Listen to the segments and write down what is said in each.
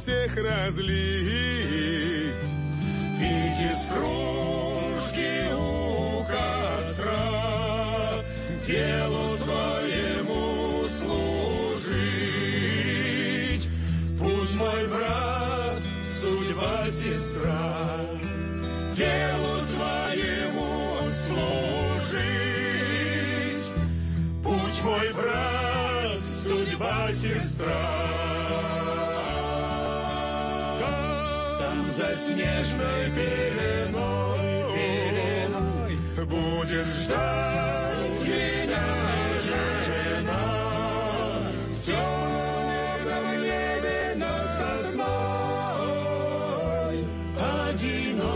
всех разлить. Пить из кружки у костра, телу своему служить. Пусть мой брат, судьба сестра, делу своему служить. Путь мой брат, судьба сестра. За снежной пеленой, пеленой будет ждать меня жена. В темном небе над сосной одинокая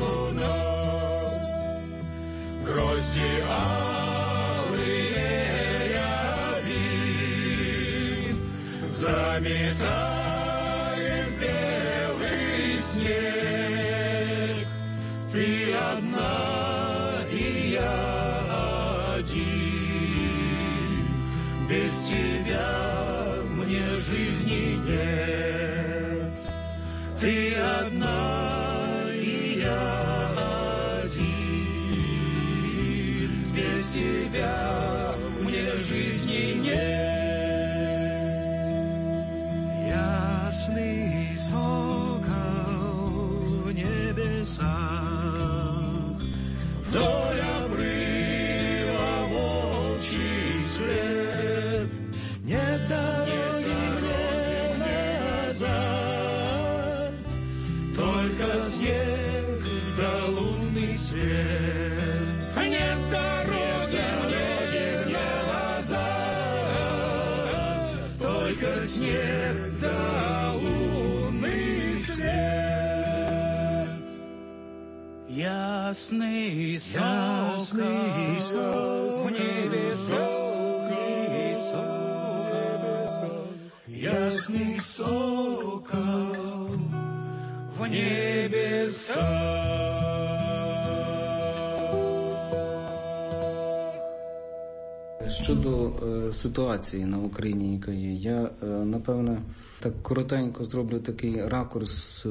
луна. Грозди алые ряби заметаем Ясный ясный сокол в небесах, ясный сокол в небесах. Щодо е, ситуації на Україні, яка є, я е, напевне так коротенько зроблю такий ракурс е,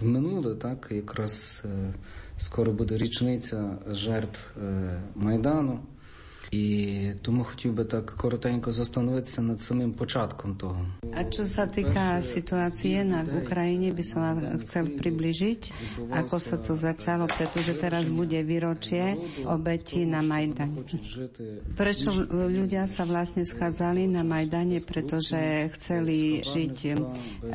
в минуле, так якраз е, скоро буде річниця жертв е, Майдану. І тому хотів би так коротенько застановитися над самим початком того. A čo sa týka situácie na Ukrajine, by som vám chcel približiť, ako sa to začalo, pretože teraz bude výročie obeti na Majdane. Prečo ľudia sa vlastne schádzali na Majdane? Pretože chceli žiť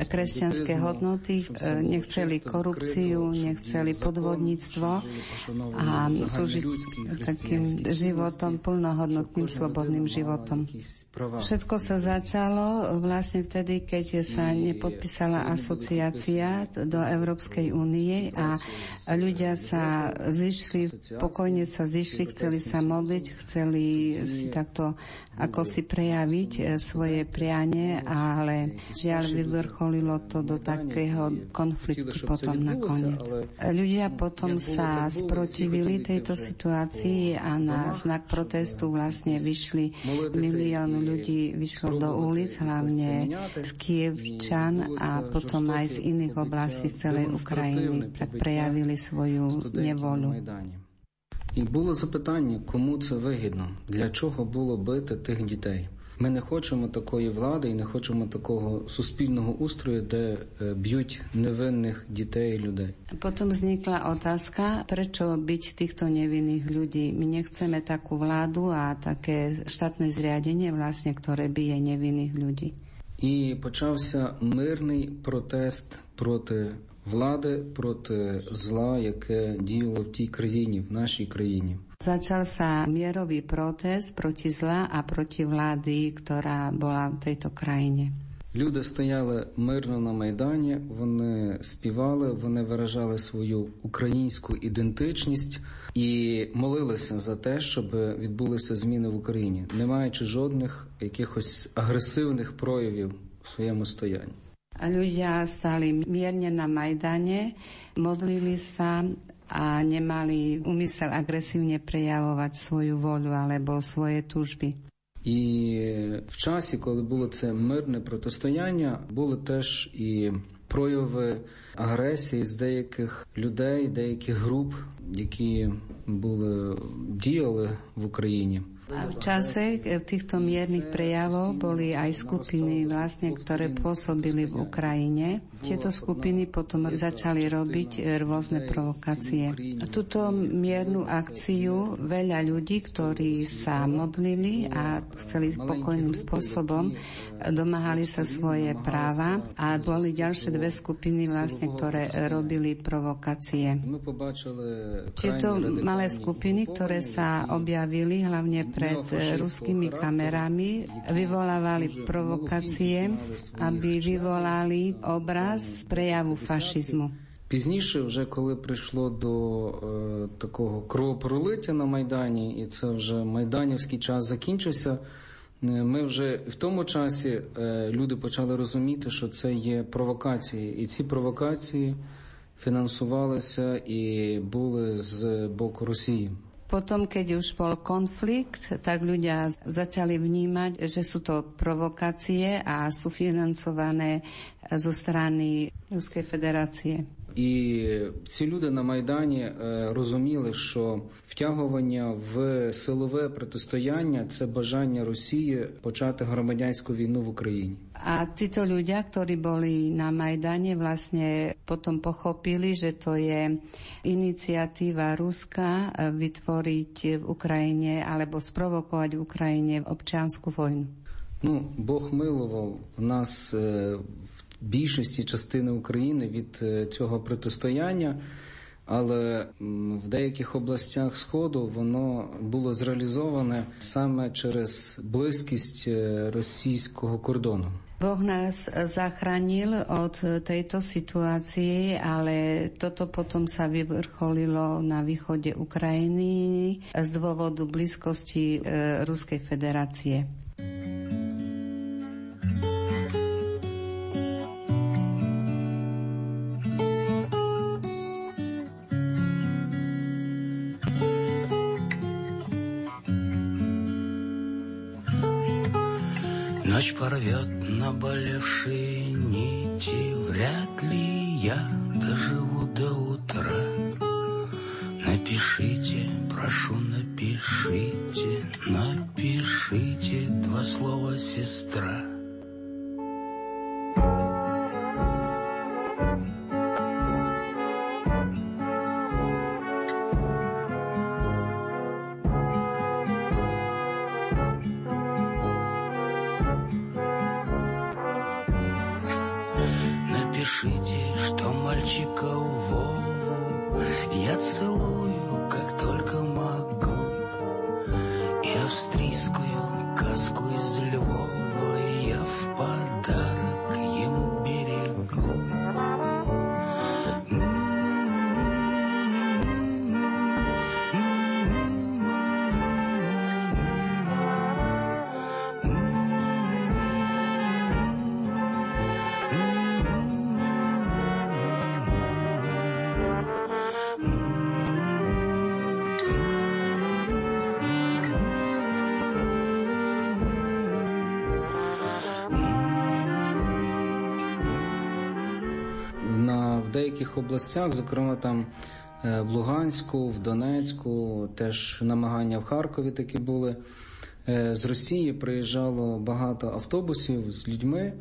kresťanské hodnoty, nechceli korupciu, nechceli podvodníctvo a žiť takým životom, plnohodnotným, slobodným životom. Všetko sa začalo vlastne vtedy, keď sa nepodpísala asociácia do Európskej únie a ľudia sa zišli, pokojne sa zišli, chceli sa modliť, chceli si takto ako si prejaviť svoje prianie, ale žiaľ vyvrcholilo to do takého konfliktu potom nakoniec. Ľudia potom sa sprotivili tejto situácii a na znak protestu vlastne vyšli milión ľudí vyšlo do ulic, hlavne z Kievčan a potom aj z iných oblastí celej Ukrajiny, tak prejavili свою неволю. І було запитання, кому це вигідно, для чого було бити тих дітей. Ми не хочемо такої влади і не хочемо такого суспільного устрою, де е, б'ють невинних дітей і людей. Потім зникла отазка, причо бить тих, хто невинних людей. Ми не хочемо таку владу, а таке штатне зрядення, власне, яке б'є невинних людей. І почався мирний протест проти влади, проти зла, яке діяло в тій країні, в нашій країні. Začal sa mierový protest proti zla a proti vlády, ktorá bola v tejto krajine. Люди стояли мирно на майдані, вони співали, вони виражали свою українську ідентичність і молилися за те, щоб відбулися зміни в Україні, не маючи жодних якихось агресивних проявів в своєму стоянні. Ľudia stali mierne na Majdane, modlili sa a nemali úmysel agresívne prejavovať svoju voľu alebo svoje túžby. І в часі, коли було це мирне протистояння, були теж і прояви агресії з деяких людей, деяких груп, які були діяли в Україні. A v čase týchto miernych prejavov boli aj skupiny, vlastne, ktoré pôsobili v Ukrajine. Tieto skupiny potom začali robiť rôzne provokácie. A túto miernu akciu veľa ľudí, ktorí sa modlili a chceli pokojným spôsobom, domáhali sa svoje práva a boli ďalšie dve skupiny, vlastne, ktoré robili provokácie. Tieto malé skupiny, ktoré sa objavili hlavne pred ruskými kamerami, vyvolávali provokácie, aby vyvolali obraz prejavu fašizmu. Пізніше, вже коли прийшло до е, такого кровопролиття на Майдані, і це вже майданівський час закінчився, ми вже в тому часі е, люди почали розуміти, що це є провокації, і ці провокації фінансувалися і були з боку Росії. Potom, keď už bol konflikt, tak ľudia začali vnímať, že sú to provokácie a sú financované zo strany Ruskej federácie. І ці люди на Майдані розуміли, що втягування в силове протистояння це бажання Росії почати громадянську війну в Україні. A títo ľudia, ktorí boli na Majdane, vlastne potom pochopili, že to je iniciatíva Ruska vytvoriť v Ukrajine alebo sprovokovať v Ukrajine občiansku vojnu. Ну, Бог милував в нас більшості частини України від цього протистояння, але в деяких областях Сходу воно було зреалізоване саме через близькість російського кордону. Boh nás zachránil od tejto situácie, ale toto potom sa vyvrcholilo na východe Ukrajiny z dôvodu blízkosti Ruskej federácie. Наболевшие нити, Вряд ли я доживу до утра. Напишите, прошу, напишите, напишите два слова «сестра». Областях, зокрема там в Луганську, в Донецьку, теж намагання в Харкові такі були. З Росії приїжджало багато автобусів з людьми,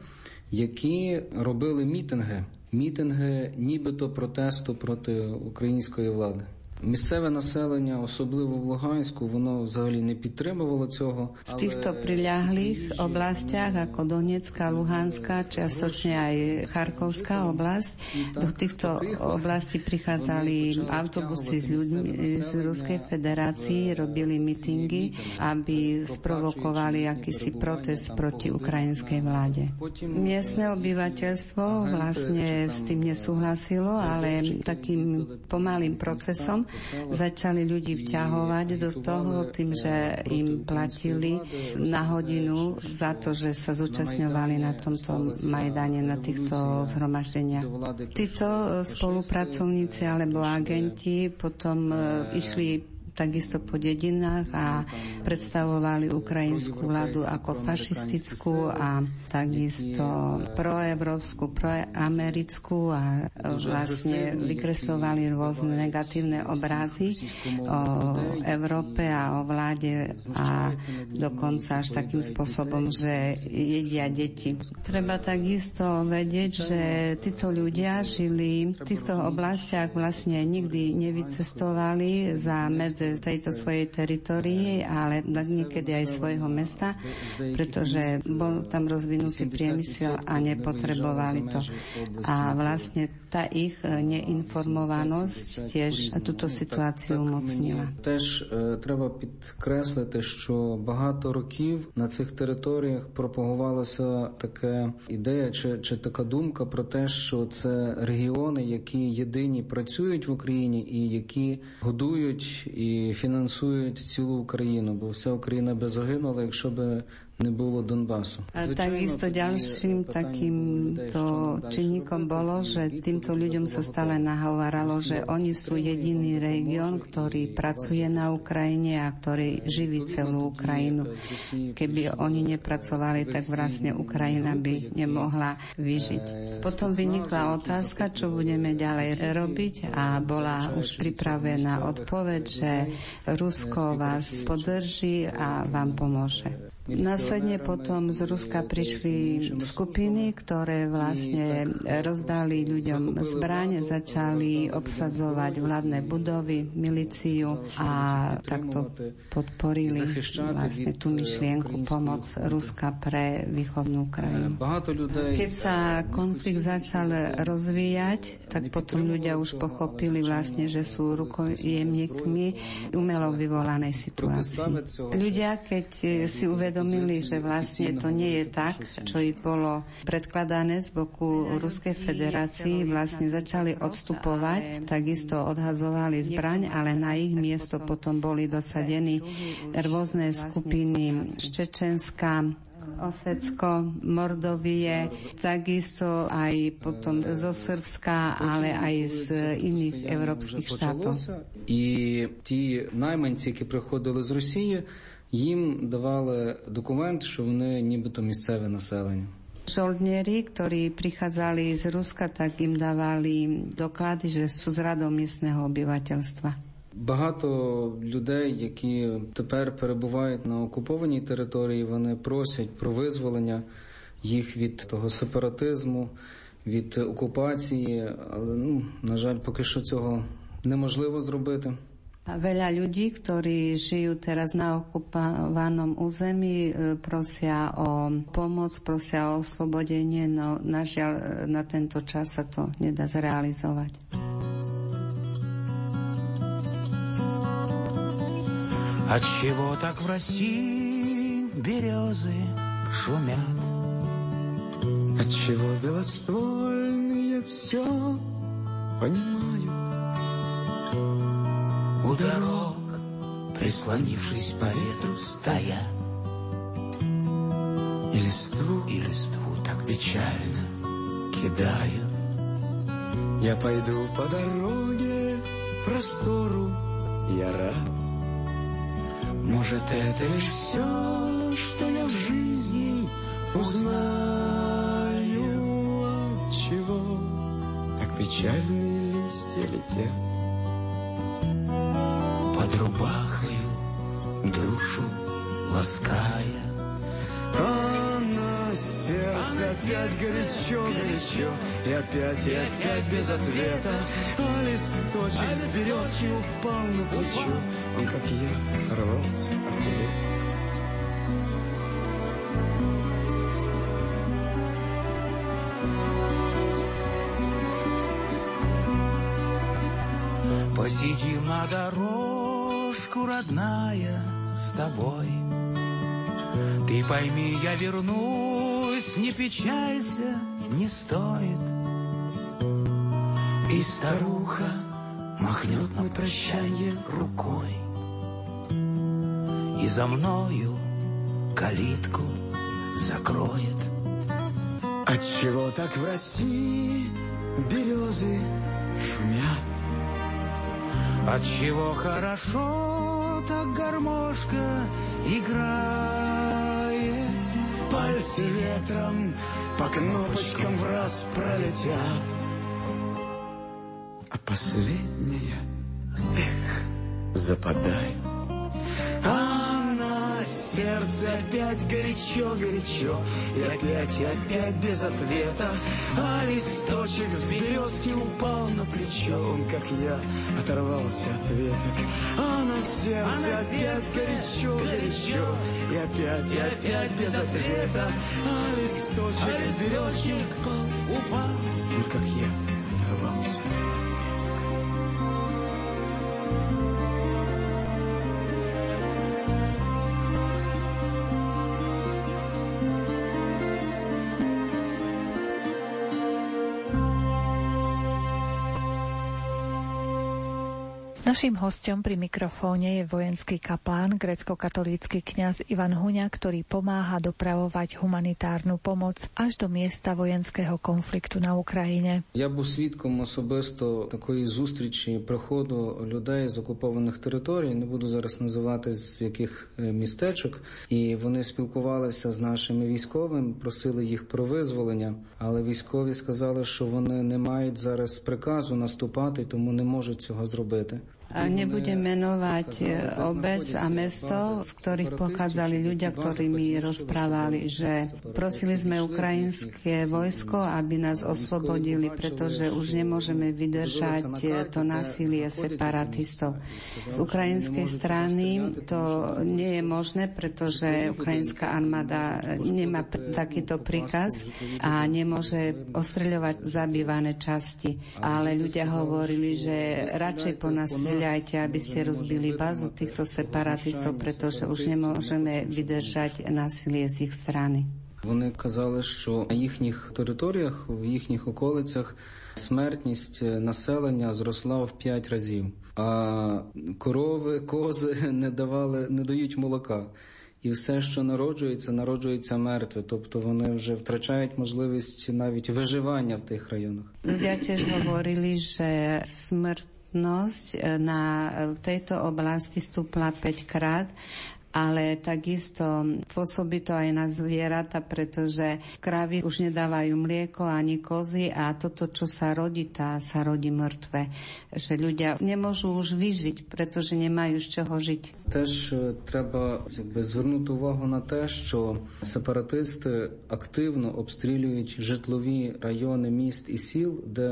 які робили мітинги. Мітинги нібито протесту проти української влади. Місцеве населення, особливо в Луганську, воно взагалі не підтримувало цього. V týchto priľahlých oblastiach ako Donetská, Luhanská, čiastočne aj Charkovská oblasť, do týchto oblastí prichádzali autobusy s ľuďmi z Ruskej federácii, robili mitingy, aby sprovokovali akýsi protest proti ukrajinskej vláde. Miestne obyvateľstvo vlastne s tým nesúhlasilo, ale takým pomalým procesom začali ľudí vťahovať do toho tým, že im platili na hodinu za to, že sa zúčastňovali na tomto Majdane, na týchto zhromaždeniach. Títo spolupracovníci alebo agenti potom išli takisto po dedinách a predstavovali ukrajinskú vládu ako fašistickú a takisto proevropskú, proamerickú a vlastne vykreslovali rôzne negatívne obrazy o Európe a o vláde a dokonca až takým spôsobom, že jedia deti. Treba takisto vedieť, že títo ľudia žili v týchto oblastiach vlastne nikdy nevycestovali za medze tejto svojej teritorii, ale niekedy aj svojho mesta, pretože bol tam rozvinutý priemysel a nepotrebovali to. A vlastne tá ich neinformovanosť tiež túto situáciu umocnila. Теж треба підкреслити, що багато років на цих територіях пропагувалася така ідея чи, чи така думка про те, що це регіони, які єдині працюють в Україні і які годують і фінансують цілу Україну, бо вся Україна би загинула, якщо би nebolo Donbasu. A takisto ďalším takýmto činníkom bolo, že týmto ľuďom sa stále nahováralo, že oni sú jediný región, ktorý pracuje na Ukrajine a ktorý živí celú Ukrajinu. Keby oni nepracovali, tak vlastne Ukrajina by nemohla vyžiť. Potom vynikla otázka, čo budeme ďalej robiť a bola už pripravená odpoveď, že Rusko vás podrží a vám pomôže. Následne potom z Ruska prišli skupiny, ktoré vlastne rozdali ľuďom zbraň, začali obsadzovať vládne budovy, milíciu a takto podporili vlastne tú myšlienku pomoc Ruska pre východnú krajinu. Keď sa konflikt začal rozvíjať, tak potom ľudia už pochopili vlastne, že sú rukojemníkmi umelo vyvolanej situácii. Ľudia, keď si uvedomili, uvedomili, že vlastne to nie je tak, čo im bolo predkladané z boku Ruskej federácii, vlastne začali odstupovať, takisto odhazovali zbraň, ale na ich miesto potom boli dosadení rôzne skupiny z Čečenska, Osecko, Mordovie, takisto aj potom zo Srbska, ale aj z iných európskych štátov. I tí najmenci, ktorí prichodili z Rusie, їм давали документ, що вони нібито місцеве населення. Žoldnieri, ktorí prichádzali z Ruska, tak im dávali doklady, že sú z radou miestneho obyvateľstva. Багато людей, які тепер перебувають на окупованій території, вони просять про визволення їх від того сепаратизму, від окупації, але ну на жаль, поки що цього неможливо зробити. A veľa ľudí, ktorí žijú teraz na okupovanom území, prosia o pomoc, prosia o oslobodenie, no nažiaľ na tento čas sa to nedá zrealizovať. От чего так в России березы шумят? От чего белоствольные все понимают? У дорог, прислонившись по ветру, стоят И листву, и листву так печально кидают. я пойду по дороге простору, я рад. Может, это лишь Все, что я в жизни узнаю, от чего так печальные листья летят. Рубахою душу лаская. А на сердце опять горячо, горячо, и опять, и опять без ответа. А листочек с березки упал на плечо, он, как я, оторвался от лета. Посидим на дорожку, родная, с тобой. Ты пойми, я вернусь, не печалься, не стоит. И старуха махнет на прощанье рукой. И за мною калитку закроет. Отчего так в России березы шумят? Отчего хорошо так гармошка играет. Пальцы ветром по кнопочкам в раз пролетят. А последняя, эх, западает А на сердце опять горячо-горячо И опять, и опять без ответа. А листочек с березки упал на плечо. Он, как я, оторвался от веток. А сердце а опять горячо-горячо И опять, и опять без ответа. А листочек с березки упал, Naším hostom pri mikrofóne je vojenský kaplán, grecko-katolícky kňaz Ivan Huňa, ktorý pomáha dopravovať humanitárnu pomoc až do miesta vojenského konfliktu на Україні. Я був свідком особисто такої зустрічі проходу людей з окупованих територій. Не буду зараз називати з яких містечок, і вони спілкувалися з нашими військовими, просили їх про визволення, але військові сказали, що вони не мають зараз приказу наступати, тому не можуть цього зробити. Nebudem menovať obec a mesto, z ktorých pochádzali ľudia, ktorí mi rozprávali, že prosili sme ukrajinské vojsko, aby nás oslobodili, pretože už nemôžeme vydržať to násilie separatistov. Z ukrajinskej strany to nie je možné, pretože ukrajinská armáda nemá takýto príkaz a nemôže ostreľovať zabývané časti. Ale ľudia hovorili, že radšej po nás Neľajte, aby ste rozbili bazu týchto separatistov, pretože už nemôžeme vydržať násilie z ich strany. Вони казали, що на їхніх територіях, в їхніх околицях смертність населення зросла в 5 разів, а корови, кози не давали, не дають молока. І все, що народжується, народжується мертве, тобто вони вже втрачають можливість навіть виживання в тих районах. Ľudia tiež hovorili, že smrť smrtnosť na tejto oblasti stúpla 5 krát ale takisto pôsobí to aj na zvieratá, pretože kravy už nedávajú mlieko ani kozy a toto, čo sa rodí, tá sa rodí mŕtve. Že ľudia nemôžu už vyžiť, pretože nemajú z čoho žiť. Теж треба якби, звернути увагу на те, що сепаратисти активно обстрілюють житлові райони міст і сіл, де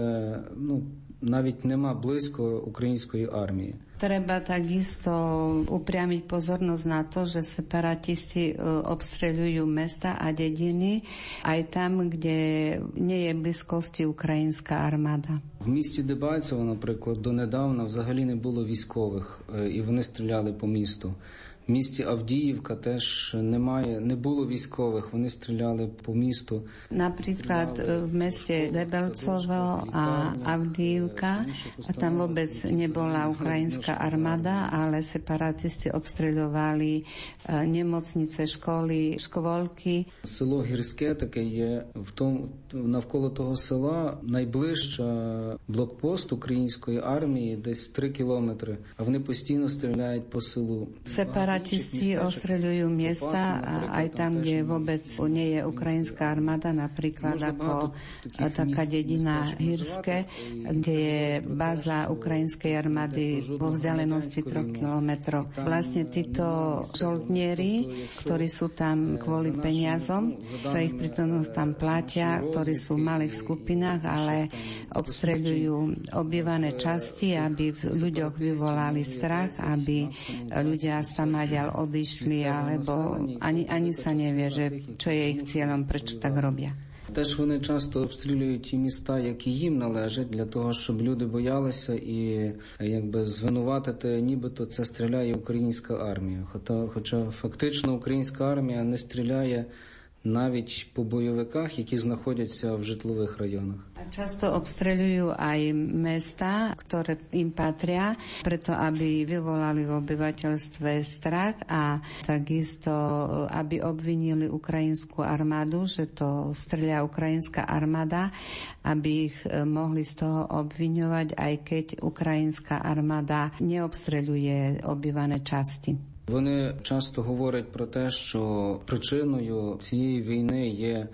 ну, навіть нема близько української армії. Треба так такісто упрямити позорність на те, що сепаратисти е, обстрілюють міста, а дідини, а й там, де не є близькості українська армада. В місті Дебальцево, наприклад, донедавна взагалі не було військових, е, і вони стріляли по місту. В місті Авдіївка теж немає, не було військових, вони стріляли по місту. Наприклад, в місті Дебелцово a Avdívka, a tam vôbec nebola ukrajinská armáda, ale separatisti obstreľovali nemocnice, školy, škолки. Село Гірське таке є, в тому, навколо того села найближча блокпост української армії десь 3 кілометри, а вони постійно стріляють по селу. Separatisti ostreľujú miesta aj tam, kde vôbec nie je ukrajinská armáda, napríklad ako taká dedina Hirske, kde je báza ukrajinskej armády vo vzdialenosti 3 kilometrov. Vlastne títo žoldnieri, ktorí sú tam kvôli peniazom, za ich prítomnosť tam platia, ktorí sú v malých skupinách, ale obstreľujú obývané časti, aby v ľuďoch vyvolali strach, aby ľudia sa maďal odišli, alebo ani, ani sa nevie, že čo je ich cieľom, prečo tak robia. Теж вони часто обстрілюють ті міста, які їм належать, для того, щоб люди боялися і якби звинуватити, нібито це стріляє українська армія. Хоча, хоча фактично українська армія не стріляє навіть по бойовиках, які знаходяться в житлових районах. Často obstreľujú aj mesta, ktoré im patria, preto aby vyvolali v obyvateľstve strach a takisto, aby obvinili ukrajinskú armádu, že to streľa ukrajinská armáda, aby ich e, mohli z toho obviňovať, aj keď ukrajinská armáda neobstreľuje obývané časti. Вони часто говорять про те, що причиною цієї війни є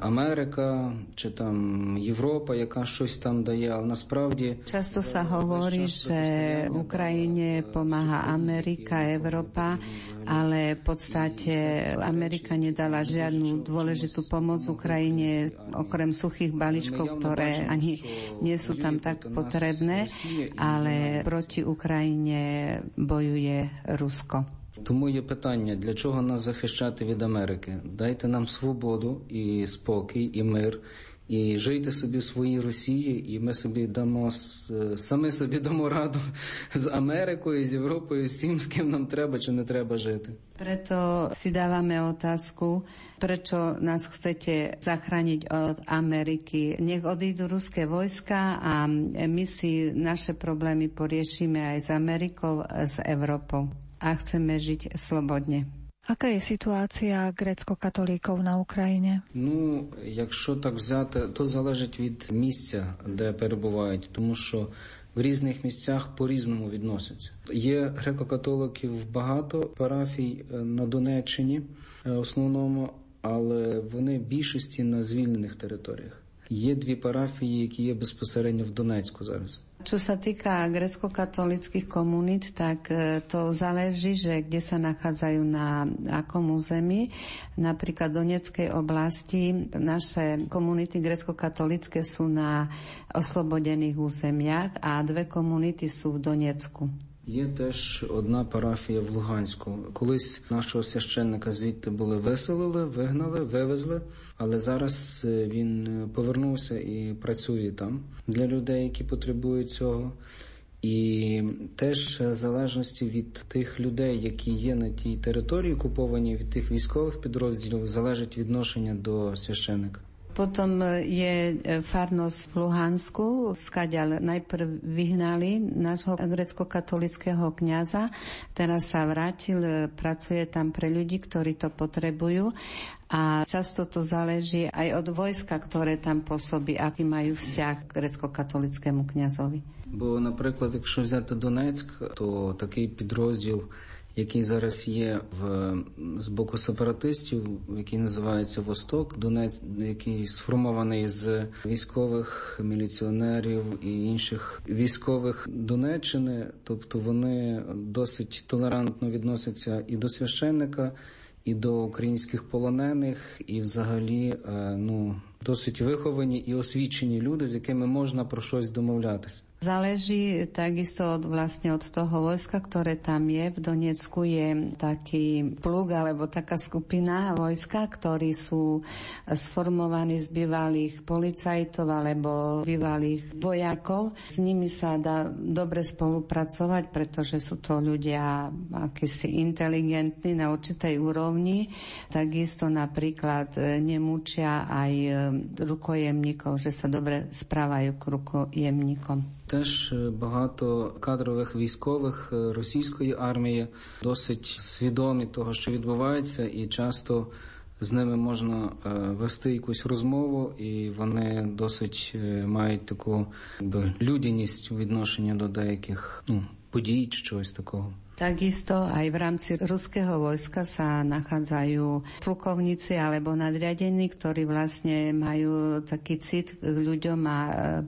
Америка чи там Європа, яка щось там дає, але насправді часто sa hovorí, že Ukrajine pomáha Amerika, Európa, ale v podstate Amerika nedala žiadnu dôležitú pomoc Ukrajine, okrem suchých balíčkov, ktoré ani nie sú tam tak potrebné, ale proti Ukrajine bojuje Rusko. Тому є питання, для чого нас захищати від Америки? Дайте нам свободу і спокій, і мир, і жийте собі в своїй Росії, і ми собі дамо самі собі дамо раду з Америкою, з Європою, з тим, з ким нам треба чи не треба жити. Preto si dávame otázku, prečo nás chcete zachrániť od Ameriky. Nech odídu ruské vojska a my si naše problémy poriešime aj s Amerikou, s a chceme žiť slobodne. Aká je ситуація грецько-католіків на Україні? Ну, якщо так взяти, то залежить від місця, де перебувають, тому що в різних місцях по-різному відносяться. Є греко-католиків багато парафій на Донеччині, основному, але вони в більшості на звільнених територіях. Є дві парафії, які є безпосередньо в Донецьку зараз. Čo sa týka grecko-katolických komunít, tak e, to záleží, že kde sa nachádzajú na akom území. Napríklad v Donetskej oblasti naše komunity grecko-katolické sú na oslobodených územiach a dve komunity sú v Donecku. Є теж одна парафія в Луганську. Колись нашого священника звідти були виселили, вигнали, вивезли, але зараз він повернувся і працює там для людей, які потребують цього. І теж в залежності від тих людей, які є на тій території, окуповані від тих військових підрозділів, залежить відношення до священика. Potom je farnosť v Luhansku, skadiaľ najprv vyhnali nášho grecko-katolického kniaza, teraz sa vrátil, pracuje tam pre ľudí, ktorí to potrebujú a často to záleží aj od vojska, ktoré tam pôsobí, aký majú vzťah k grecko-katolickému kniazovi. Бо, наприклад, якщо взяти Донецьк, то такий підрозділ який зараз є в з боку сепаратистів, який називається Восток, Донець, який сформований з військових міліціонерів і інших військових Донеччини, тобто вони досить толерантно відносяться і до священника, і до українських полонених, і взагалі ну досить виховані і освічені люди, з якими можна про щось домовлятися. Záleží takisto od, vlastne od toho vojska, ktoré tam je. V Donecku je taký plug alebo taká skupina vojska, ktorí sú sformovaní z bývalých policajtov alebo bývalých vojakov. S nimi sa dá dobre spolupracovať, pretože sú to ľudia akýsi inteligentní na určitej úrovni. Takisto napríklad nemučia aj rukojemníkov, že sa dobre správajú k rukojemníkom. Теж багато кадрових військових російської армії досить свідомі того, що відбувається, і часто з ними можна вести якусь розмову, і вони досить мають таку якби, людяність у відношенні до деяких ну, подій чи чогось такого. Takisto aj v rámci ruského vojska sa nachádzajú plukovníci alebo nadriadení, ktorí vlastne majú taký cit k ľuďom a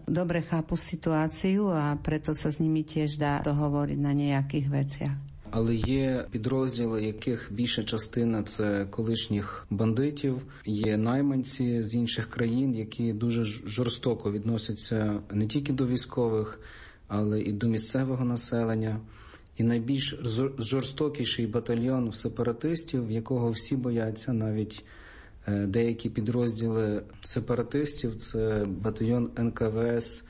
dobre chápu situáciu a preto sa s nimi tiež dá dohovoriť na nejakých veciach. Але є підрозділи, яких більша частина це колишніх бандитів, є найманці з інших країн, які дуже жорстоко відносяться не тільки до військових, але і до місцевого населення. І найбільш жорстокіший батальйон сепаратистів, якого всі бояться, навіть деякі підрозділи сепаратистів, це батальйон НКВС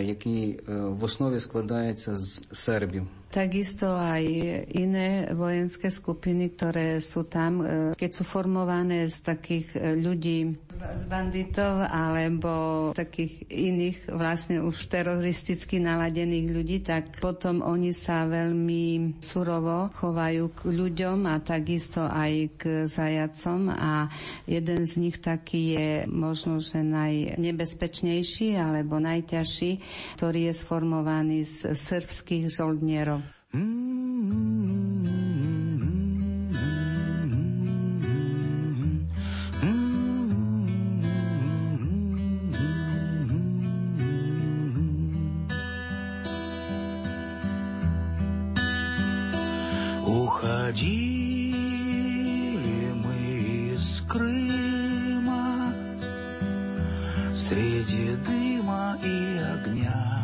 який в основі складається з сербів. Takisto aj iné vojenské skupiny, ktoré sú tam, e, keď sú formované z takých e, ľudí, z banditov alebo takých iných vlastne už teroristicky naladených ľudí, tak potom oni sa veľmi surovo chovajú k ľuďom a takisto aj k zajacom a jeden z nich taký je možno, že najnebezpečnejší alebo najťažší, ktorý je sformovaný z srbských žoldnierov. Уходили мы из Крыма Среди дыма и огня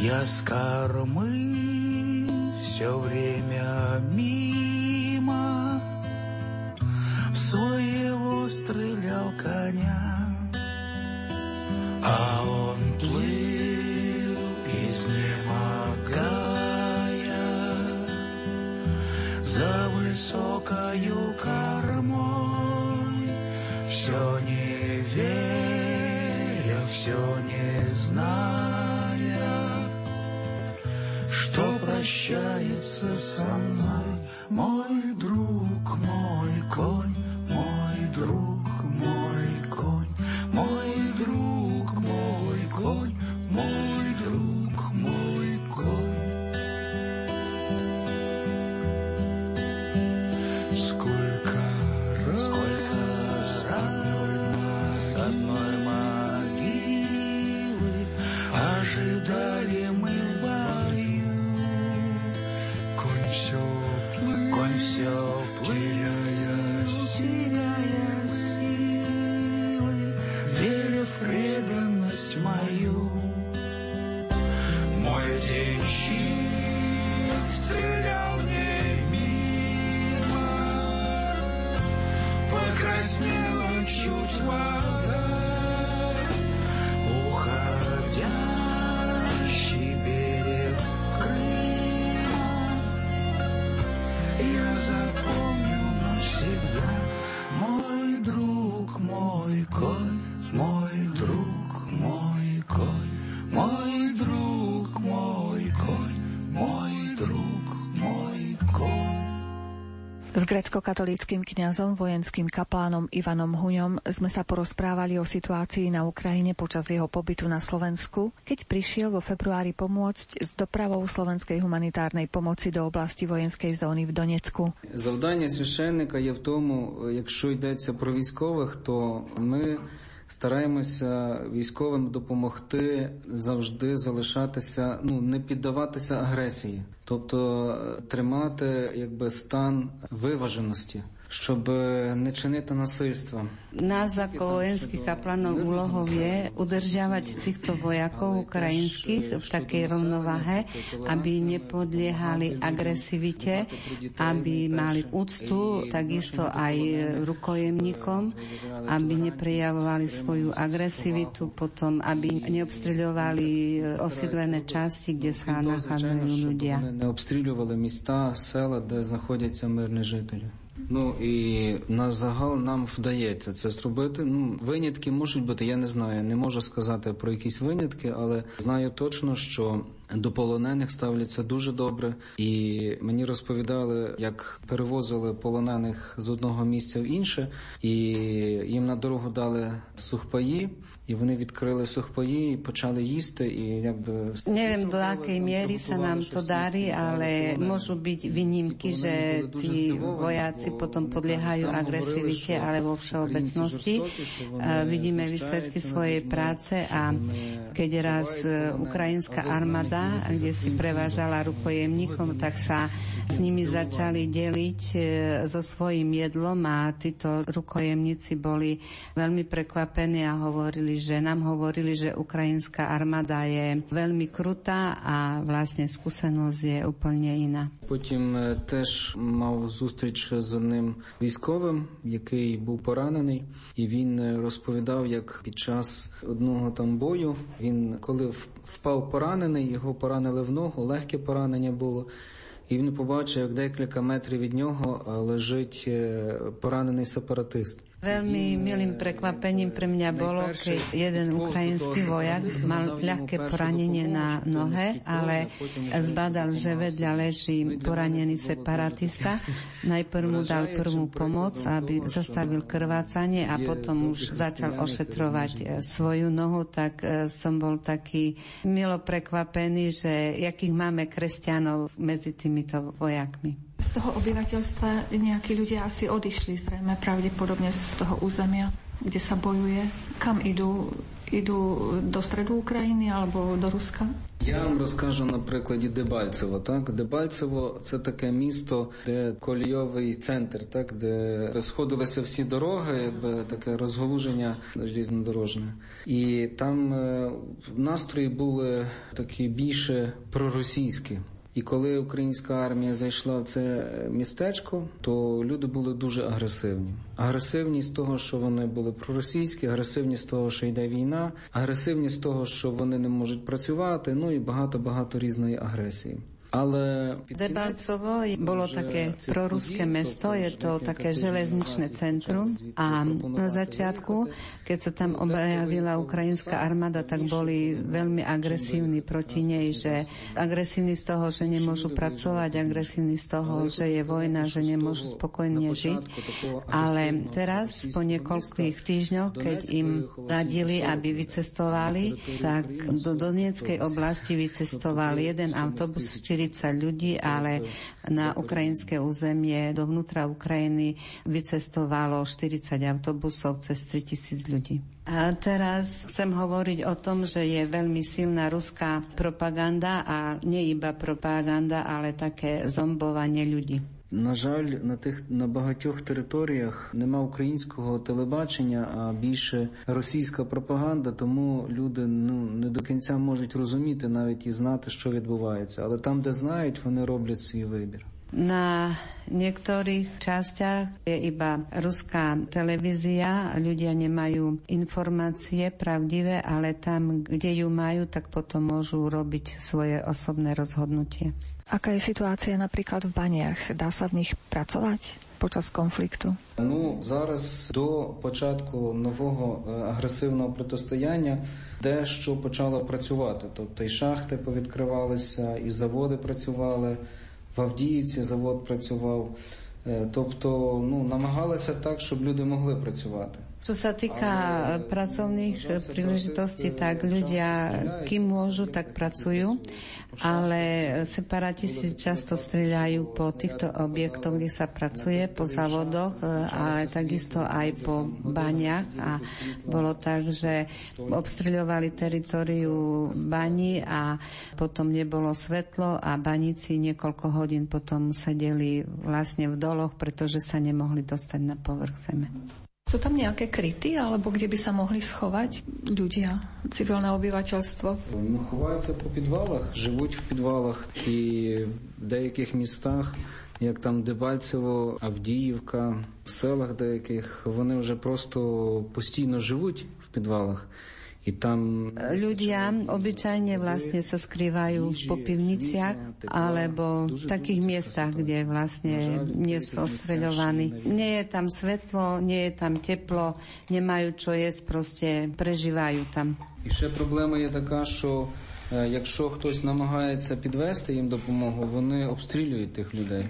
Я с кормы все время мимо. В своего стрелял коня А он плыл, изнемогая За высокою кормой. Все не веря, все не зная прощается со мной. Мой друг, мой конь, мой друг, мой grecko-katolíckým kňazom, vojenským kaplánom Ivanom Huňom sme sa porozprávali o situácii na Ukrajine počas jeho pobytu na Slovensku, keď prišiel vo februári pomôcť s dopravou slovenskej humanitárnej pomoci do oblasti vojenskej zóny v Donecku. Завдання священника є в тому, якщо йдеться про військових, то ми стараємося військовим допомогти завжди залишатися, ну не піддаватися агресії, тобто тримати якби стан виваженості щоб не чинити насильства. Nás ako vojenských kaplanov úlohou je udržiavať týchto vojakov ukrajinských v takej rovnováhe, aby nepodliehali agresivite, aby mali úctu takisto aj rukojemníkom, aby neprejavovali svoju agresivitu, potom aby neobstreľovali osídlené časti, kde sa nachádzajú ľudia. Neobstreľovali міста, села, де знаходяться мирні жителі. Ну і на загал нам вдається це зробити. Ну винятки можуть бути. Я не знаю, не можу сказати про якісь винятки, але знаю точно, що до полонених ставляться дуже добре. І мені розповідали, як перевозили полонених з одного місця в інше, і їм на дорогу дали сухпаї, і вони відкрили сухпаї і почали їсти. І якби Neviem, do akej miery sa nám to darí, ale môžu byť výnimky, že tí vojaci potom podliehajú agresivite, ale vo všeobecnosti vidíme výsledky svojej práce a keď raz ukrajinská armáda mesta, kde si prevážala rukojemníkom, tak sa s nimi začali deliť e, so svojím jedlom a títo rukojemníci boli veľmi prekvapení a hovorili, že nám hovorili, že ukrajinská armáda je veľmi krutá a vlastne skúsenosť je úplne iná. Потім теж мав зустріч з одним військовим, який був поранений, і він розповідав, як під час одного там бою він коли впав поранений, його поранили в ногу, легке поранення було. І він побачив, як декілька метрів від нього лежить поранений сепаратист. Veľmi milým prekvapením pre mňa bolo, keď jeden ukrajinský vojak mal ľahké poranenie na nohe, ale zbadal, že vedľa leží poranený separatista. Najprv mu dal prvú pomoc, aby zastavil krvácanie a potom už začal ošetrovať e, svoju nohu, tak e, som bol taký milo prekvapený, že jakých máme kresťanov medzi týmito vojakmi. Z toho obyvateľstva nejakí ľudia asi odišli zrejme pravdepodobne z toho územia, kde sa bojuje. Kam idú? Idú do stredu України alebo до Руска? Я вам розкажу на прикладі Дебальцево. Так, Дебальцево це таке місто, де колійовий центр, так де розходилися всі дороги, якби таке розголуження різнодорожне. І там настрої були такі більше проросійські. І коли українська армія зайшла в це містечко, то люди були дуже агресивні. Агресивні з того, що вони були проросійські, агресивні з того, що йде війна, агресивні з того, що вони не можуть працювати. Ну і багато багато різної агресії. Ale Debalcovo bolo také proruské mesto, je to také železničné centrum. a na začiatku, keď sa tam objavila ukrajinská armáda, tak boli veľmi agresívni proti nej, že agresívni z toho, že nemôžu pracovať, agresívni z toho, že je vojna, že nemôžu spokojne žiť. Ale teraz, po niekoľkých týždňoch, keď im radili, aby vycestovali, tak do Donieckej oblasti vycestoval jeden autobus 40 ľudí, ale na ukrajinské územie dovnútra Ukrajiny vycestovalo 40 autobusov cez 3000 ľudí. A teraz chcem hovoriť o tom, že je veľmi silná ruská propaganda a nie iba propaganda, ale také zombovanie ľudí. На жаль, на тих на багатьох територіях нема українського телебачення, а більше російська пропаганда, тому люди ну не до кінця можуть розуміти навіть і знати, що відбувається. Але там, де знають, вони роблять свій вибір. Na niektorých častiach je iba ruská televízia, ľudia nemajú informácie pravdivé, ale tam, kde ju majú, tak potom môžu robiť svoje osobné rozhodnutie. Aká je situácia napríklad v baniach? Dá sa v nich pracovať? Почас конфлікту ну зараз до початку нового агресивного протистояння дещо почало працювати. Тобто і шахти повідкривалися, і заводи працювали В Авдіївці. Завод працював, тобто ну намагалися так, щоб люди могли працювати. Čo sa týka pracovných príležitostí, tak ľudia, kým môžu, tak pracujú, ale separáti si často strieľajú po týchto objektoch, kde sa pracuje, po závodoch, ale takisto aj po baniach a bolo tak, že obstreľovali teritoriu bani a potom nebolo svetlo a baníci niekoľko hodín potom sedeli vlastne v doloch, pretože sa nemohli dostať na povrch zeme. Sú tam nejaké kryty, alebo kde by sa mohli schovať ľudia, civilné obyvateľstvo? Ну, ховаються по підвалах, живуть в підвалах і в деяких містах, як там Дебальцево, Авдіївка, в селах деяких, вони вже просто постійно живуть в підвалах. I tam... Ľudia obyčajne vlastne sa skrývajú v popivniciach alebo v takých miestach, kde vlastne nie sú ostreľovaní. Nie je tam svetlo, nie je tam teplo, nemajú čo jesť, proste prežívajú tam. І ще проблема є така, що якщо хтось намагається підвести їм допомогу, вони обстрілюють тих людей.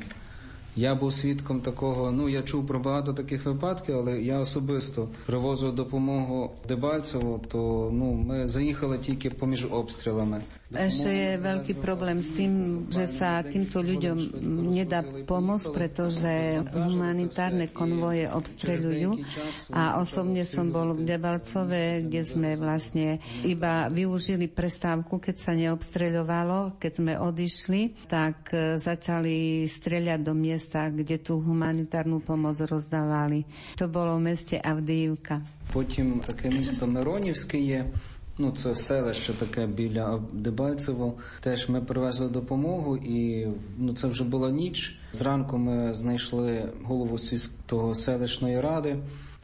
Я був свідком такого. Ну я чув про багато таких випадків, але я особисто привозив допомогу Дебальцеву, то ну ми заїхали тільки поміж обстрілами. Ešte je veľký problém s tým, že sa týmto ľuďom nedá pomôcť, pretože humanitárne konvoje obstreľujú a osobne som bol v Debalcove, kde sme vlastne iba využili prestávku, keď sa neobstreľovalo. Keď sme odišli, tak začali streľať do miest miesta, kde tú humanitárnu pomoc rozdávali. To bolo v meste Avdіївка. Потім таке місто Миронівське є. Ну, це селище таке біля Дебальцево. Теж ми привезли допомогу, і ну це вже була ніч. Зранку ми знайшли голову сільського селищної ради.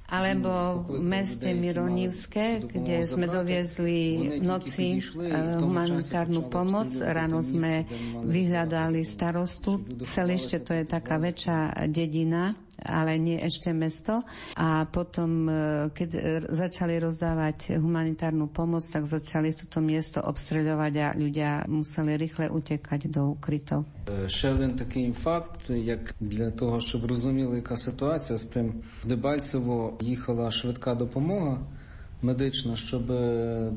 Alebo v meste Mironivské, kde sme doviezli v noci humanitárnu pomoc. Ráno sme vyhľadali starostu. Celište to je taká väčšia dedina, ale nie ešte mesto. A potom, e, keď začali rozdávať humanitárnu pomoc, tak začali toto miesto obstreľovať a ľudia museli rýchle utekať do ukrytov. Ще один такий факт, як для того, щоб розуміли, яка ситуація з тим, в Дебальцево їхала швидка допомога медична, щоб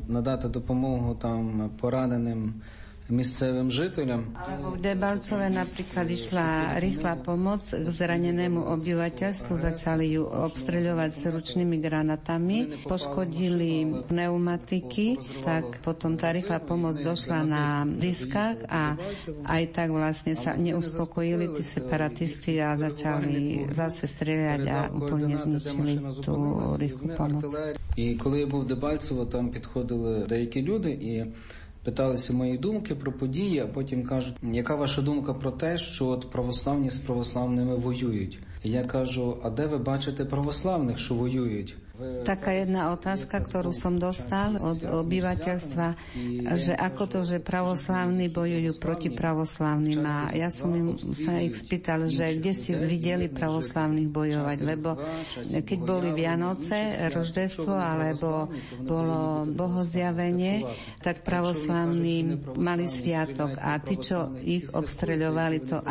надати допомогу там пораненим місцевим жителям. Alebo v Debalcove napríklad išla rýchla pomoc k zranenému obyvateľstvu, začali ju obstreľovať s ručnými granatami, poškodili pneumatiky, tak potom tá rýchla pomoc došla na diskách a aj tak vlastne sa neuspokojili tí separatisti a začali zase strieľať a úplne zničili tú rýchlu pomoc. І коли я був в Дебальцево, там підходили деякі люди і питалися мої думки про події, а потім кажуть, яка ваша думка про те, що от православні з православними воюють? Я кажу, а де ви бачите православних, що воюють? Taká jedna otázka, ktorú som dostal od obyvateľstva, že ako to, že pravoslávni bojujú proti pravoslávnym. A ja som im sa ich spýtal, že kde si videli pravoslávnych bojovať, lebo keď boli Vianoce, Roždestvo alebo bolo bohozjavenie, tak pravoslávni mali sviatok a tí, čo ich obstreľovali, to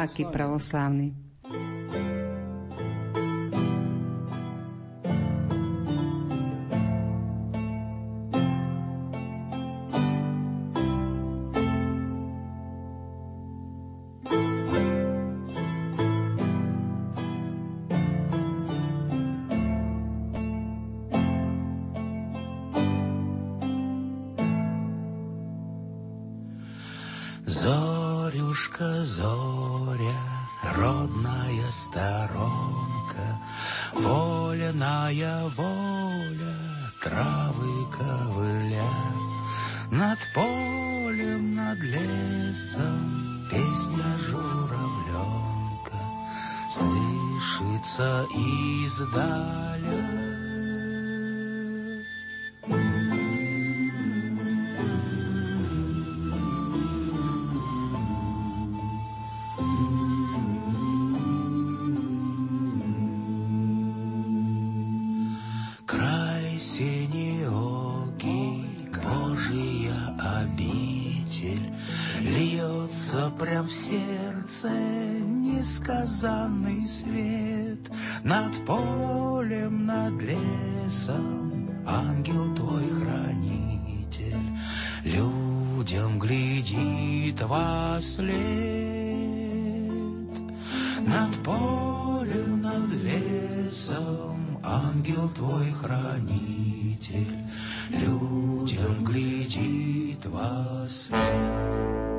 aký pravoslávny. несказанный свет. Над полем, над лесом Ангел твой хранитель. Людям глядит во след. Над полем, над лесом Ангел твой хранитель. Людям глядит во след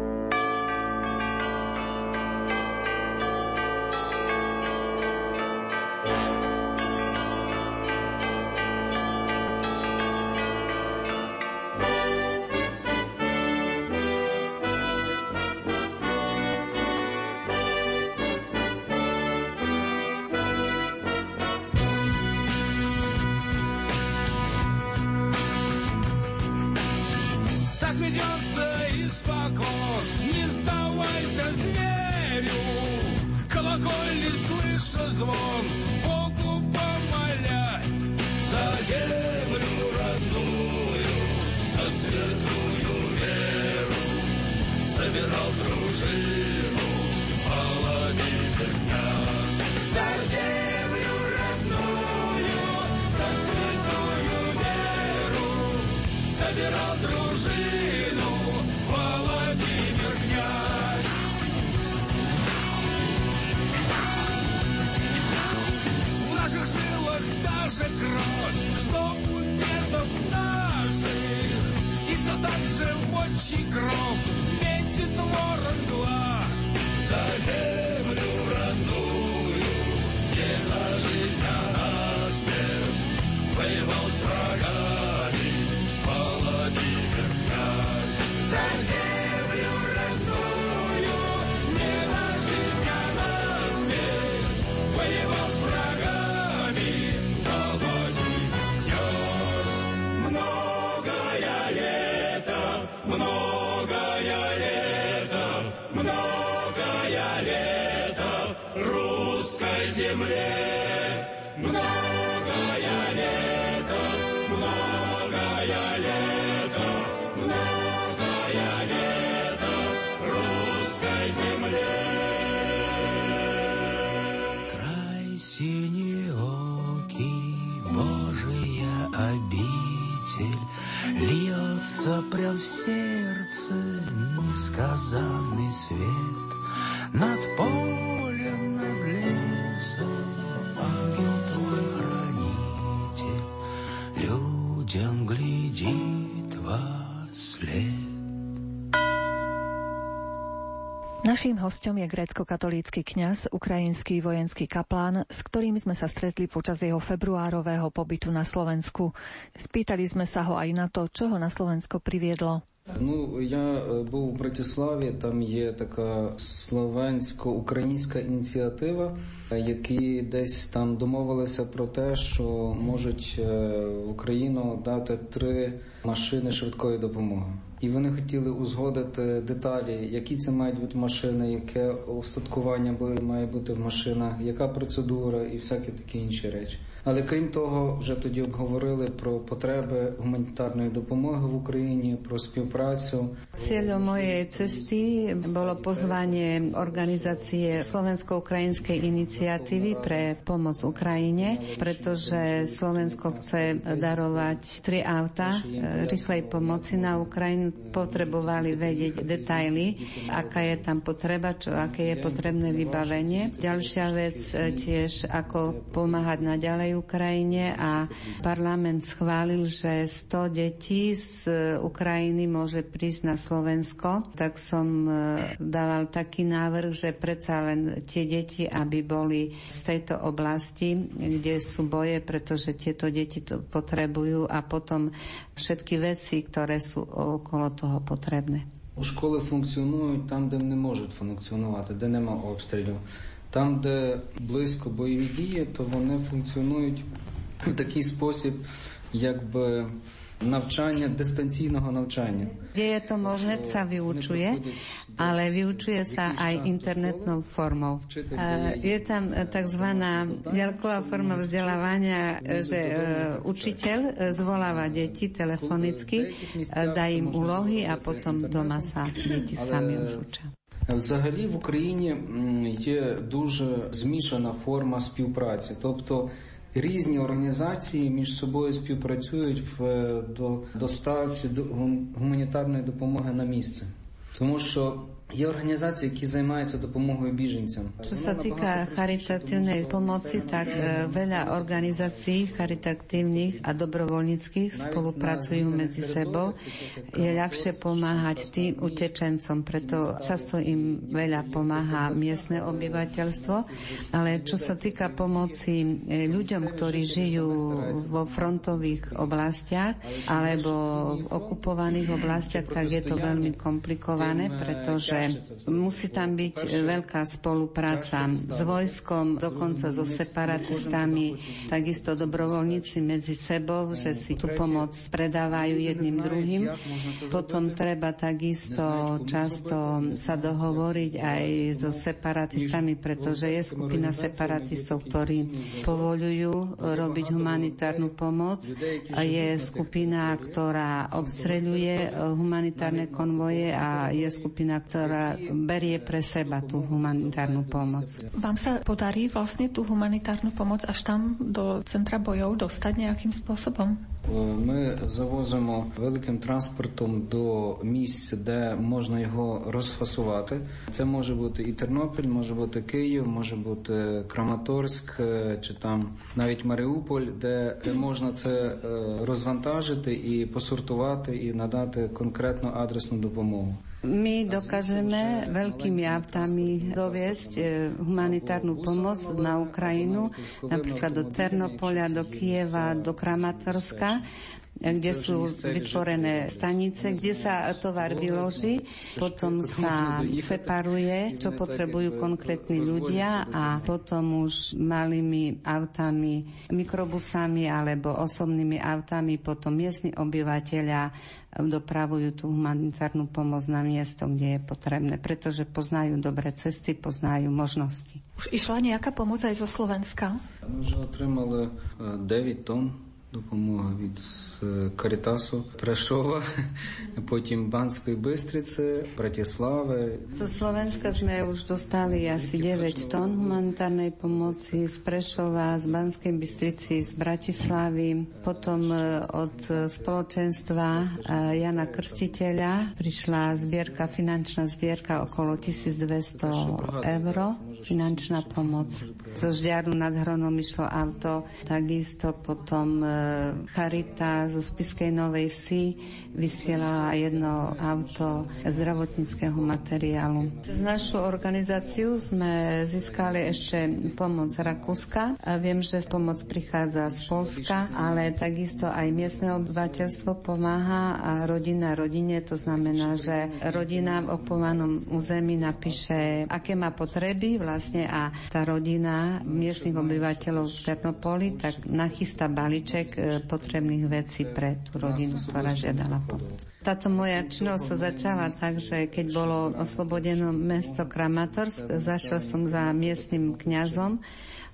hostom je grécko-katolícky kňaz, ukrajinský vojenský kaplán, s ktorým sme sa stretli počas jeho februárového pobytu na Slovensku. Spýtali sme sa ho aj na to, čo ho na Slovensko priviedlo. Ну, я був у Братиславі, там є така словенсько-українська ініціатива, які десь там домовилися про те, що можуть в Україну дати три машини швидкої допомоги. І вони хотіли узгодити деталі, які це мають бути машини, яке устаткування має бути в машинах, яка процедура і всякі такі інші речі. Але крім того, вже тоді обговорили про потреби гуманітарної допомоги в Україні, про співпрацю. Cieľom mojej cesty bolo pozvanie organizácie Slovensko-Ukrajinskej iniciatívy pre pomoc Ukrajine, pretože Slovensko chce darovať tri auta rýchlej pomoci na Ukrajinu. Potrebovali vedieť detaily, aká je tam potreba, čo, aké je potrebné vybavenie. Ďalšia vec tiež, ako pomáhať naďalej Ukrajine a parlament schválil, že 100 detí z Ukrajiny môže prísť na Slovensko, tak som e, dával taký návrh, že predsa len tie deti, aby boli z tejto oblasti, kde sú boje, pretože tieto deti to potrebujú a potom všetky veci, ktoré sú okolo toho potrebné. Школи функціонують там, де не можуть функціонувати, де нема обстрілів. Там, де близько бойові дії, то вони функціонують в такий спосіб, якби навчання дистанційного навчання. Kde je to možné, sa vyučuje, ale vyučuje sa aj internetnou formou. Je tam tzv. ďalková forma vzdelávania, že učiteľ zvoláva deti telefonicky, dá im úlohy a potom doma sa deti sami už učia. Взагалі в Україні є дуже змішана форма співпраці, тобто різні організації між собою співпрацюють в до доставці гуманітарної допомоги на місце, тому що Je organizácie, які займаються допомогою біженцям. Čo sa týka charitatívnej pomoci, tak veľa organizácií charitatívnych a dobrovoľníckých spolupracujú medzi sebou. Je ľahšie pomáhať tým utečencom, preto často im veľa pomáha miestne obyvateľstvo. Ale čo sa týka pomoci ľuďom, ktorí žijú vo frontových oblastiach alebo v okupovaných oblastiach, tak je to veľmi komplikované, pretože že musí tam byť veľká spolupráca s vojskom, dokonca so separatistami, takisto dobrovoľníci medzi sebou, že si tú pomoc predávajú jedným druhým. Potom treba takisto často sa dohovoriť aj so separatistami, pretože je skupina separatistov, ktorí povolujú robiť humanitárnu pomoc. Je skupina, ktorá obstreľuje humanitárne konvoje a je skupina, ktorá ktorá berie pre seba tú humanitárnu pomoc. Vám sa podarí vlastne tú humanitárnu pomoc až tam do centra bojov dostať nejakým spôsobom? Ми завозимо великим транспортом до місць, де можна його розфасувати. Це може бути і Тернопіль, може бути Київ, може бути Краматорськ чи там навіть Маріуполь, де можна це розвантажити і посортувати і надати конкретну адресну допомогу. My dokážeme veľkými autami doviesť humanitárnu pomoc na Ukrajinu, napríklad do Ternopolia, do Kieva, do Kramatorska kde sú vytvorené stanice, kde sa tovar vyloží, potom sa separuje, čo potrebujú konkrétni ľudia a potom už malými autami, mikrobusami alebo osobnými autami potom miestni obyvateľia dopravujú tú humanitárnu pomoc na miesto, kde je potrebné, pretože poznajú dobré cesty, poznajú možnosti. Už išla nejaká pomoc aj zo Slovenska? My už otримали 9 tón допомога від Карітасу, Прešova, потім Банської Бистриce, Bratислave. Zo Slovenska sme už dostali asi 9 tón humanitárnej pomoci z Prešova, z Banskej Bystrici, z Bratislavy. Potom od spoločenstva Jana Krstiteľa prišla zbierka, finančná zbierka okolo 1200 eur, finančná pomoc. Zo Žďaru nad Hronom išlo auto, takisto potom Charita zo Spiskej Novej Vsi vysielala jedno auto zdravotníckého materiálu. Z našu organizáciu sme získali ešte pomoc Rakúska. Viem, že pomoc prichádza z Polska, ale takisto aj miestne obyvateľstvo pomáha a rodina rodine. To znamená, že rodina v okupovanom území napíše, aké má potreby vlastne a tá rodina miestnych obyvateľov v Ternopoli tak nachystá balíček e, potrebných vecí pre tú rodinu, ktorá žiadala pomoc. Táto moja činnosť sa začala tak, že keď bolo oslobodené mesto Kramatorsk, zašiel som za miestnym kňazom,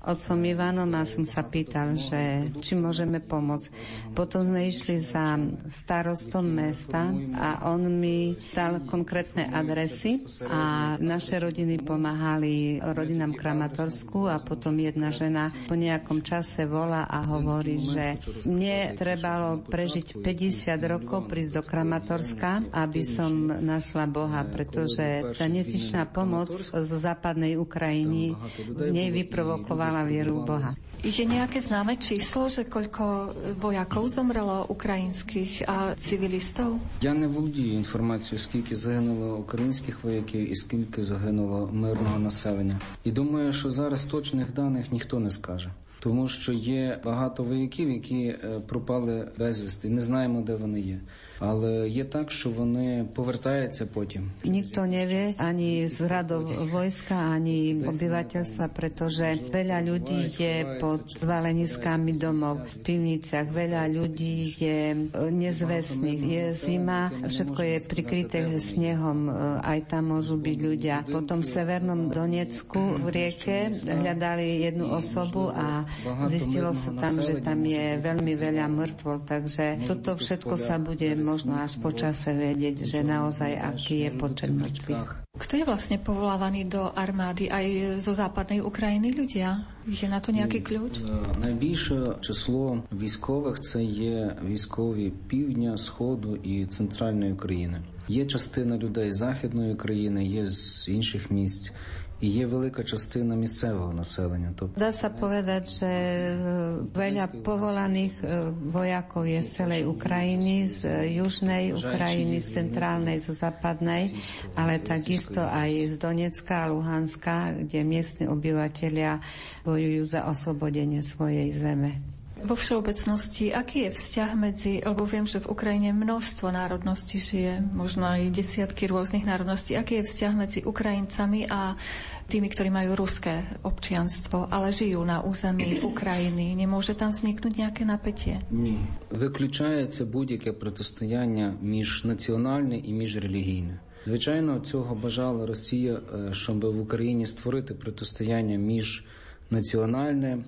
otcom Ivanom a som sa pýtal, že či môžeme pomôcť. Potom sme išli za starostom mesta a on mi dal konkrétne adresy a naše rodiny pomáhali rodinám Kramatorsku a potom jedna žena po nejakom čase volá a hovorí, že mne trebalo prežiť 50 rokov prísť do Kramatorska, aby som našla Boha, pretože tá nezičná pomoc zo západnej Ukrajiny nej vyprovokovala mala vieru v Boha. Je nejaké známe číslo, že koľko vojakov zomrelo українських a civilistov? Я не володію інформацією, скільки загинуло українських вояків і скільки загинуло мирного населення. І думаю, що зараз точних даних ніхто не скаже. Тому що є багато вояків, які пропали безвісти. Не знаємо, де вони є. ale je tak, že вони повертаються потім. Nikto nevie ani z radov vojska, ani obyvateľstva, pretože veľa ľudí je pod zvaleniskami domov, v pivniciach, veľa ľudí je nezvestných, je zima, všetko je prikryté snehom, aj tam môžu byť ľudia. Potom v severnom Donecku v rieke hľadali jednu osobu a zistilo sa tam, že tam je veľmi veľa mŕtvol, takže toto všetko sa bude možno až po čase vedieť, že naozaj aký je počet mŕtvych. Kto je vlastne povolávaný do armády aj zo západnej Ukrajiny ľudia? Je на то nejaký ключ? Найбільше число військових це є військові півдня, сходу і центральної України. Є частина людей з західної країни, є з інших місць. і є велика частина місцевого населення. Тобто... Dá sa povedať, že veľa povolaných vojakov je z celej Ukrajiny, z južnej Ukrajiny, z centrálnej, zo západnej, ale takisto aj z Donecka a Luhanska, kde miestni obyvateľia bojujú za oslobodenie svojej zeme. Vo všeobecnosti, aký je vzťah medzi, lebo viem, že v Ukrajine množstvo národností žije, možno aj desiatky rôznych národností, aký je vzťah medzi Ukrajincami a tými, ktorí majú ruské občianstvo, ale žijú na území Ukrajiny. Nemôže tam vzniknúť nejaké napätie? Ні. Виключається будь-яке протистояння міжнаціональне і міжрелігійне. Звичайно, цього бажала Росія, щоб в Україні створити протистояння між національне,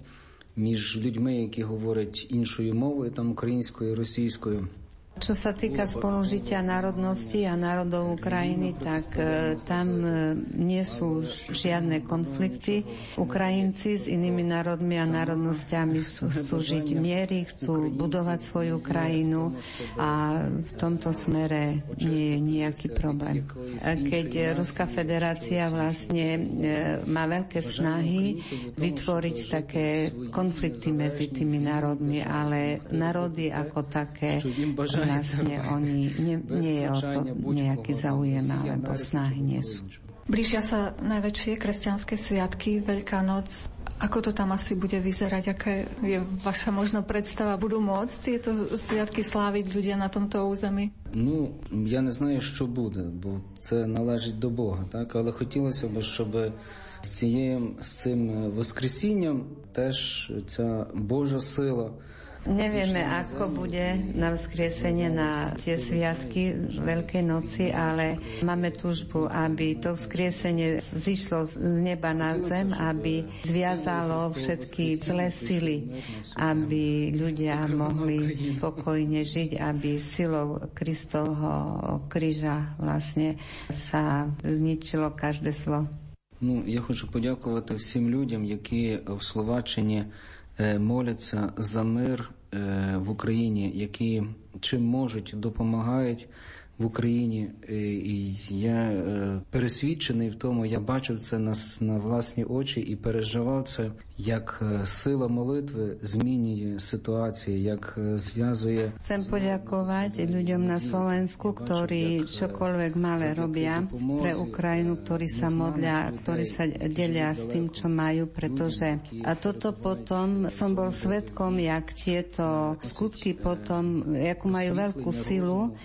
між людьми, які говорять іншою мовою, там українською, російською. Čo sa týka spolužitia národnosti a národov Ukrajiny, tak e, tam e, nie sú žiadne konflikty. Ukrajinci s inými národmi a národnosťami chcú žiť miery, chcú budovať svoju krajinu a v tomto smere nie je nejaký problém. Keď Ruská federácia vlastne e, má veľké snahy vytvoriť také konflikty medzi tými národmi, ale národy ako také vlastne oni, nie, nie je o to nejaký záujem alebo snahy nie sú. Blížia sa najväčšie kresťanské sviatky, Veľká noc. Ako to tam asi bude vyzerať? Aká je vaša možno predstava? Budú môcť tieto святки sláviť ľudia на tomto území? Ну, я не знаю, що буде, бо це належить до Бога, так? Але хотілося б, щоб з цією з цим Воскресінням теж ця Божа сила Nevieme, ako bude na vzkriesenie na tie sviatky Veľkej noci, ale máme túžbu, aby to vzkriesenie zišlo z neba na zem, aby zviazalo všetky zlé sily, aby ľudia mohli pokojne žiť, aby silou Kristovho kríža vlastne sa zničilo každé zlo. Ну, я хочу подякувати всім людям, які в Словаччині моляться за мир в Україні, які чим можуть допомагають в Україні. І я пересвідчений в тому, я бачив це на, на власні очі і переживав це, як сила молитви змінює ситуації, як зв'язує. Chcem poďakovať ľuďom na Slovensku, ktorí čokoľvek malé robia pre Ukrajinu, ktorí sa modlia, ktorí sa delia s tým, čo majú, pretože a toto potom som bol svetkom, jak tieto skutky potom, ako majú veľkú silu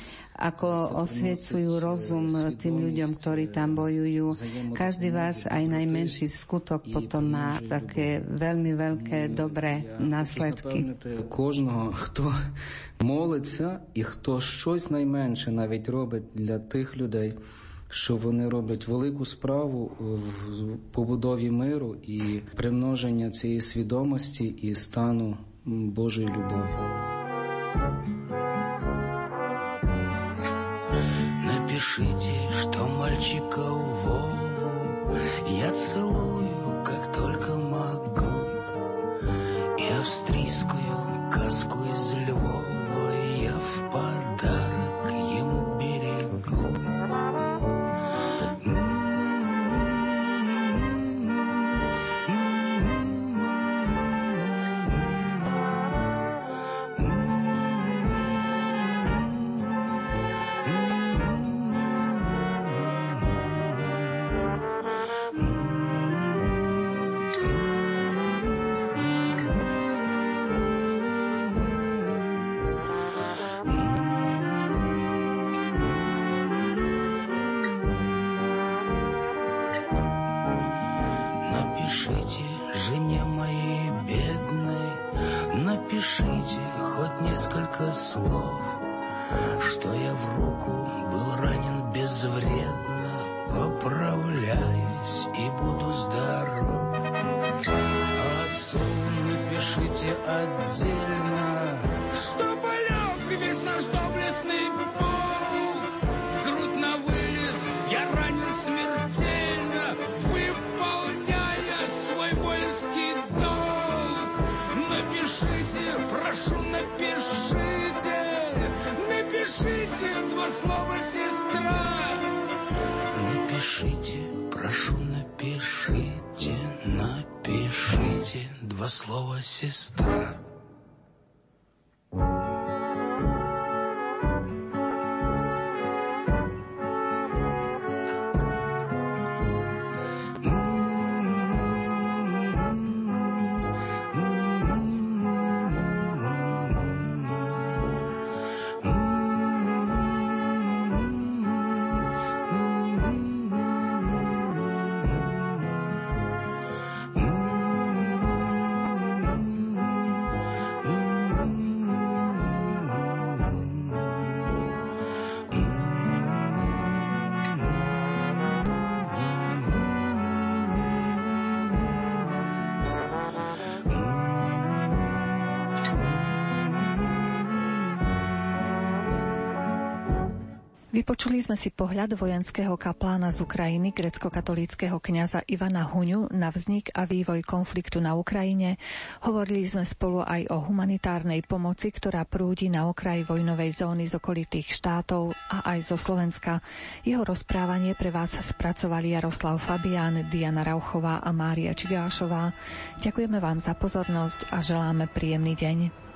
ako osviecujú rozum tým ľuďom, ktorí tam bojujú. Každý váš aj najmenší skutok potom má také veľmi veľké dobré následky. Кожного, хто молиться і хто щось найменше навіть робить для тих людей, що вони роблять велику справу в побудові миру і примноження цієї свідомості і стану Божої любові. Напишите, что мальчика Вову я целую, как только могу. И австрийскую каску из Львова я в подарок два слова, сестра. Vypočuli sme si pohľad vojenského kaplána z Ukrajiny, grecko-katolíckého kňaza Ivana Huňu na vznik a vývoj konfliktu na Ukrajine. Hovorili sme spolu aj o humanitárnej pomoci, ktorá prúdi na okraji vojnovej zóny z okolitých štátov a aj zo Slovenska. Jeho rozprávanie pre vás spracovali Jaroslav Fabián, Diana Rauchová a Mária Čigášová. Ďakujeme vám za pozornosť a želáme príjemný deň.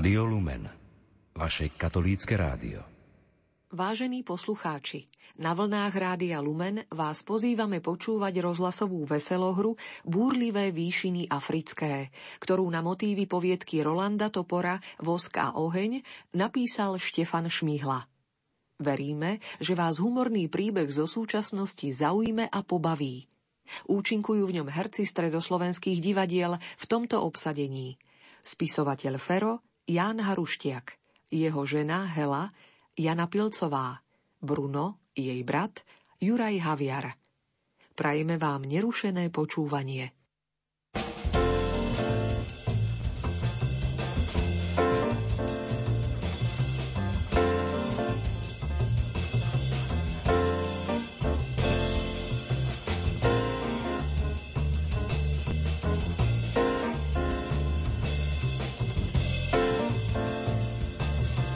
Rádio Lumen, vaše katolícke rádio. Vážení poslucháči, na vlnách Rádia Lumen vás pozývame počúvať rozhlasovú veselohru Búrlivé výšiny africké, ktorú na motívy poviedky Rolanda Topora Vosk a oheň napísal Štefan Šmihla. Veríme, že vás humorný príbeh zo súčasnosti zaujme a pobaví. Účinkujú v ňom herci stredoslovenských divadiel v tomto obsadení. Spisovateľ Fero Ján Haruštiak, jeho žena Hela, Jana Pilcová, Bruno, jej brat, Juraj Haviar. Prajeme vám nerušené počúvanie.